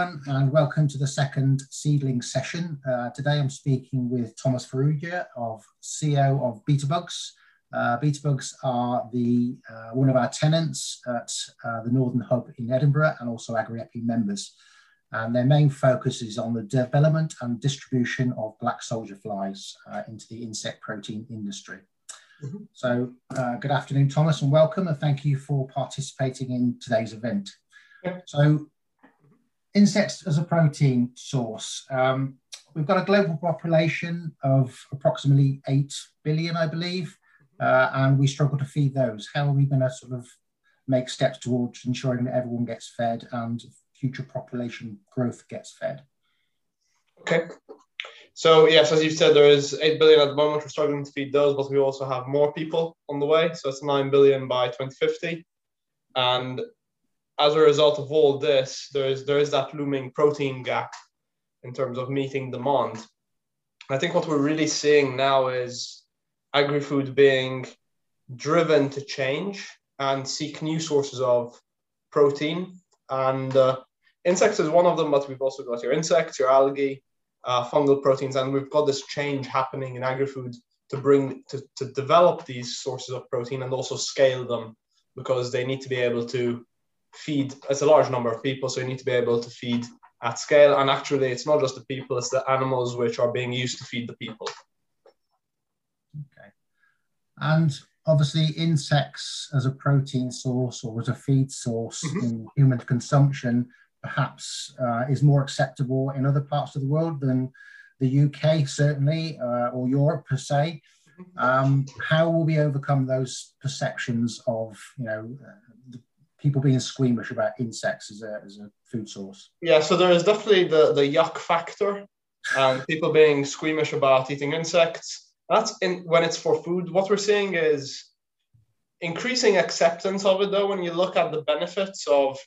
everyone, and welcome to the second seedling session. Uh, today I'm speaking with Thomas Farrugia of CEO of Betabugs. Uh, Betabugs are the uh, one of our tenants at uh, the Northern Hub in Edinburgh and also AgriEpi members. And their main focus is on the development and distribution of black soldier flies uh, into the insect protein industry. Mm -hmm. So, uh, good afternoon, Thomas, and welcome, and thank you for participating in today's event. So, insects as a protein source. Um, we've got a global population of approximately 8 billion, I believe, uh, and we struggle to feed those. How are we going to sort of make steps towards ensuring that everyone gets fed and future population growth gets fed? Okay. So yes, as you've said, there is 8 billion at the moment. We're struggling to feed those, but we also have more people on the way. So it's 9 billion by 2050. And as a result of all this, there is there is that looming protein gap in terms of meeting demand. I think what we're really seeing now is agri-food being driven to change and seek new sources of protein. And uh, insects is one of them, but we've also got your insects, your algae, uh, fungal proteins, and we've got this change happening in agri-food to bring to, to develop these sources of protein and also scale them because they need to be able to feed it's a large number of people so you need to be able to feed at scale and actually it's not just the people it's the animals which are being used to feed the people okay and obviously insects as a protein source or as a feed source mm-hmm. in human consumption perhaps uh, is more acceptable in other parts of the world than the uk certainly uh, or europe per se mm-hmm. um, how will we overcome those perceptions of you know people being squeamish about insects as a, as a food source? Yeah, so there is definitely the, the yuck factor, and people being squeamish about eating insects. That's in when it's for food. What we're seeing is increasing acceptance of it, though. When you look at the benefits of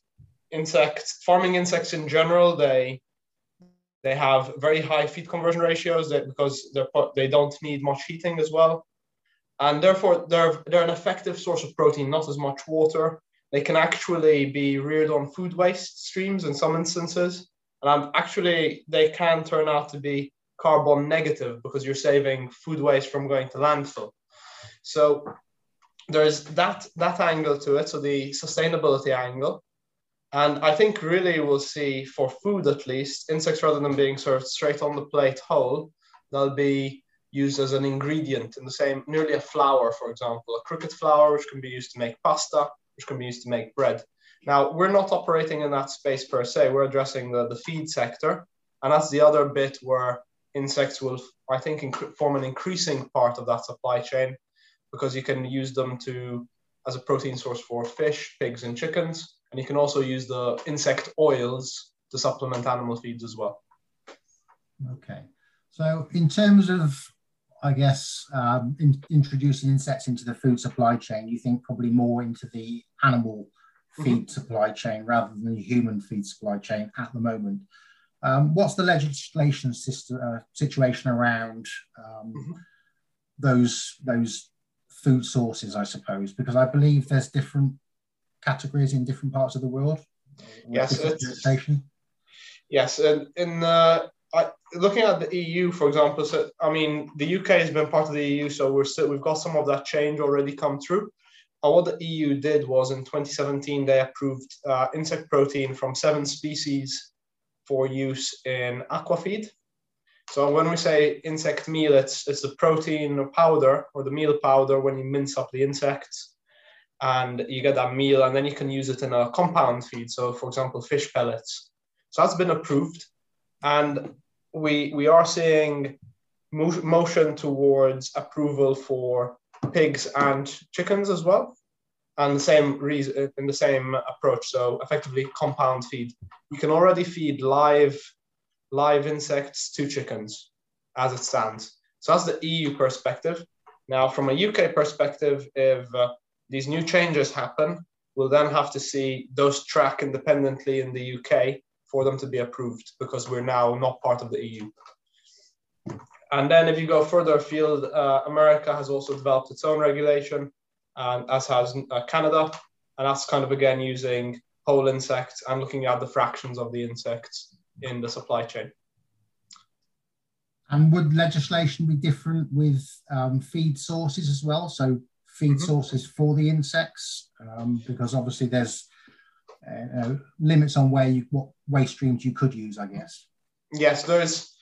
insects, farming insects in general, they they have very high feed conversion ratios that because they're they don't need much heating as well, and therefore they're they're an effective source of protein, not as much water they can actually be reared on food waste streams in some instances. And actually, they can turn out to be carbon negative because you're saving food waste from going to landfill. So there's that that angle to it, so the sustainability angle. And I think really we'll see for food at least, insects rather than being served straight on the plate whole, they'll be used as an ingredient in the same, nearly a flour, for example, a cricket flour, which can be used to make pasta, which can be used to make bread. Now, we're not operating in that space per se. We're addressing the, the feed sector. And that's the other bit where insects will, I think, inc- form an increasing part of that supply chain because you can use them to as a protein source for fish, pigs, and chickens. And you can also use the insect oils to supplement animal feeds as well. Okay. So, in terms of I guess, um, in, introducing insects into the food supply chain, you think probably more into the animal feed mm-hmm. supply chain rather than the human feed supply chain at the moment. Um, what's the legislation system, uh, situation around um, mm-hmm. those those food sources? I suppose because I believe there's different categories in different parts of the world. Yes, yes, and in uh, I, looking at the EU, for example, so I mean, the UK has been part of the EU, so we're still we've got some of that change already come through. Uh, what the EU did was in 2017 they approved uh, insect protein from seven species for use in aquafeed. So when we say insect meal, it's it's the protein powder or the meal powder when you mince up the insects, and you get that meal, and then you can use it in a compound feed. So for example, fish pellets. So that's been approved. And we we are seeing motion towards approval for pigs and chickens as well and the same reason in the same approach. So effectively compound feed. We can already feed live live insects to chickens as it stands. So that's the eu perspective. Now from a uk perspective if uh, these new changes happen we'll then have to see those track independently in the uk for them to be approved because we're now not part of the EU. And then if you go further afield, uh, America has also developed its own regulation, and as has uh, Canada, and that's kind of again using whole insects and looking at the fractions of the insects in the supply chain. And would legislation be different with um, feed sources as well? So feed mm-hmm. sources for the insects, um, because obviously there's uh, limits on where you what waste streams you could use, I guess. Yes, there's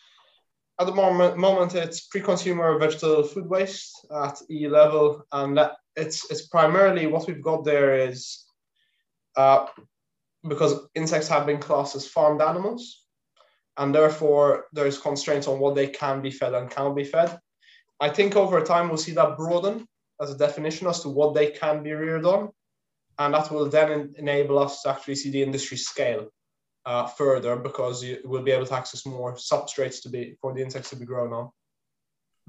at the moment, moment it's pre-consumer vegetable food waste at E level, and that it's it's primarily what we've got there is uh, because insects have been classed as farmed animals, and therefore there's constraints on what they can be fed and can't be fed. I think over time we'll see that broaden as a definition as to what they can be reared on, and that will then enable us to actually see the industry scale uh, further because you will be able to access more substrates to be for the insects to be grown on.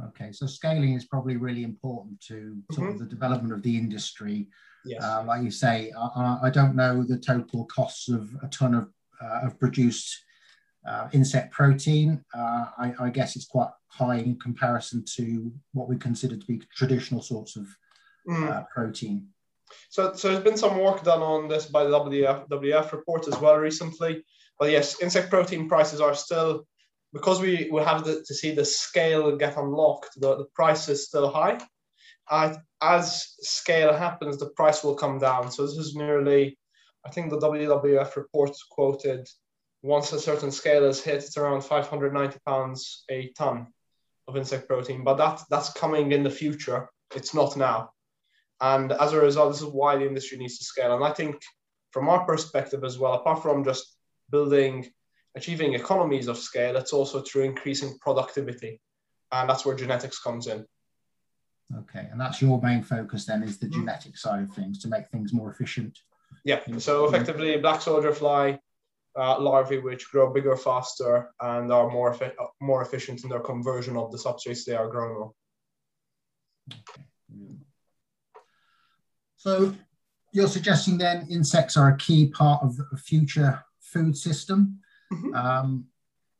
Okay, so scaling is probably really important to sort mm-hmm. of the development of the industry. Yes. Uh, like you say, I, I, don't know the total costs of a ton of, uh, of produced uh, insect protein. Uh, I, I, guess it's quite high in comparison to what we consider to be traditional sorts of mm. Uh, protein. So, so there's been some work done on this by the WF, WF report as well recently. But yes, insect protein prices are still, because we, we have the, to see the scale get unlocked, the, the price is still high. Uh, as scale happens, the price will come down. So this is nearly, I think the WWF report quoted, once a certain scale is hit, it's around 590 pounds a ton of insect protein. But that, that's coming in the future. It's not now. And as a result, this is why the industry needs to scale. And I think from our perspective as well, apart from just building, achieving economies of scale, it's also through increasing productivity. And that's where genetics comes in. Okay, and that's your main focus then is the mm-hmm. genetic side of things to make things more efficient. Yeah, so effectively black soldier fly uh, larvae which grow bigger, faster, and are more, efi- more efficient in their conversion of the substrates they are grown on. Okay. So you're suggesting then insects are a key part of the future food system. Mm-hmm. Um,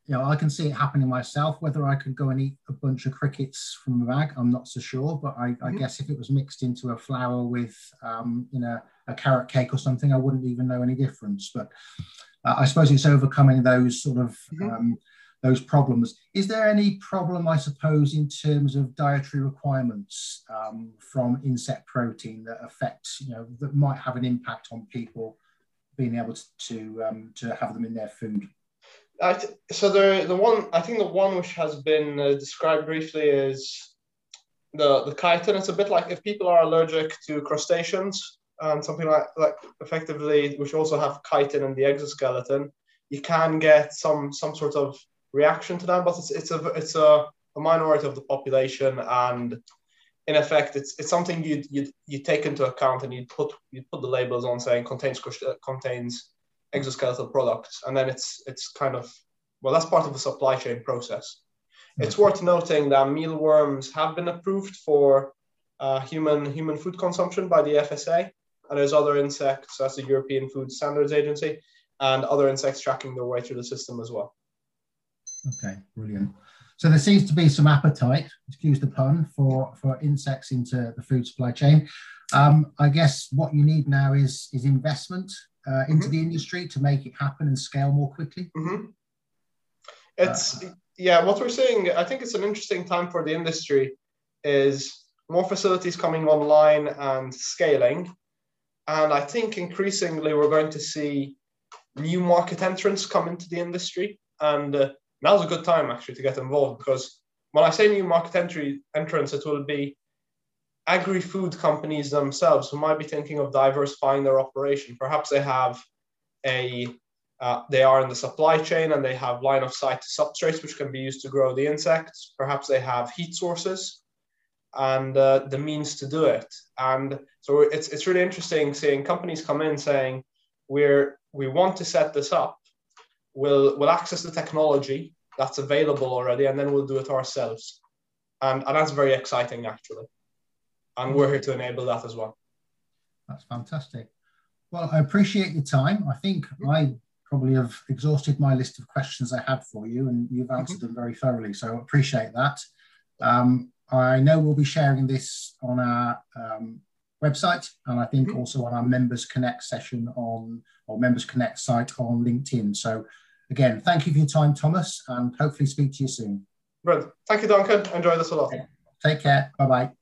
you know, I can see it happening myself. Whether I could go and eat a bunch of crickets from a bag, I'm not so sure. But I, mm-hmm. I guess if it was mixed into a flour with, um, you know, a carrot cake or something, I wouldn't even know any difference. But uh, I suppose it's overcoming those sort of mm-hmm. um, those problems. Is there any problem, I suppose, in terms of dietary requirements um, from insect protein that affects, you know, that might have an impact on people being able to to, um, to have them in their food? Th- so the the one I think the one which has been uh, described briefly is the the chitin. It's a bit like if people are allergic to crustaceans and something like like effectively, which also have chitin in the exoskeleton, you can get some some sort of reaction to them, but it's it's a it's a, a minority of the population, and in effect, it's it's something you you you take into account and you put you put the labels on saying contains contains exoskeletal products, and then it's it's kind of well that's part of the supply chain process. It's worth noting that mealworms have been approved for uh, human human food consumption by the FSA, and there's other insects, as the European Food Standards Agency, and other insects tracking their way through the system as well. Okay, brilliant. So there seems to be some appetite, excuse the pun, for, for insects into the food supply chain. Um, I guess what you need now is, is investment uh, into mm-hmm. the industry to make it happen and scale more quickly. Mm-hmm. It's, uh, yeah, what we're seeing, I think it's an interesting time for the industry is more facilities coming online and scaling. And I think increasingly we're going to see new market entrants come into the industry. And uh, now's a good time actually to get involved because when I say new market entry entrance, it will be agri-food companies themselves who might be thinking of diversifying their operation. Perhaps they have a uh, they are in the supply chain and they have line of sight to substrates which can be used to grow the insects. Perhaps they have heat sources and uh, the means to do it. And so it's it's really interesting seeing companies come in saying we're we want to set this up we'll we'll access the technology that's available already, and then we'll do it ourselves. And and that's very exciting actually. And we're here to enable that as well. That's fantastic. Well, I appreciate your time. I think I probably have exhausted my list of questions I had for you, and you've answered mm-hmm. them very thoroughly. So I appreciate that. Um, I know we'll be sharing this on our um, website, and I think mm-hmm. also on our Members Connect session on or Members Connect site on LinkedIn. So again, thank you for your time, Thomas, and hopefully speak to you soon. Brilliant. Thank you, Duncan. Enjoy this a lot. Take care. Bye bye.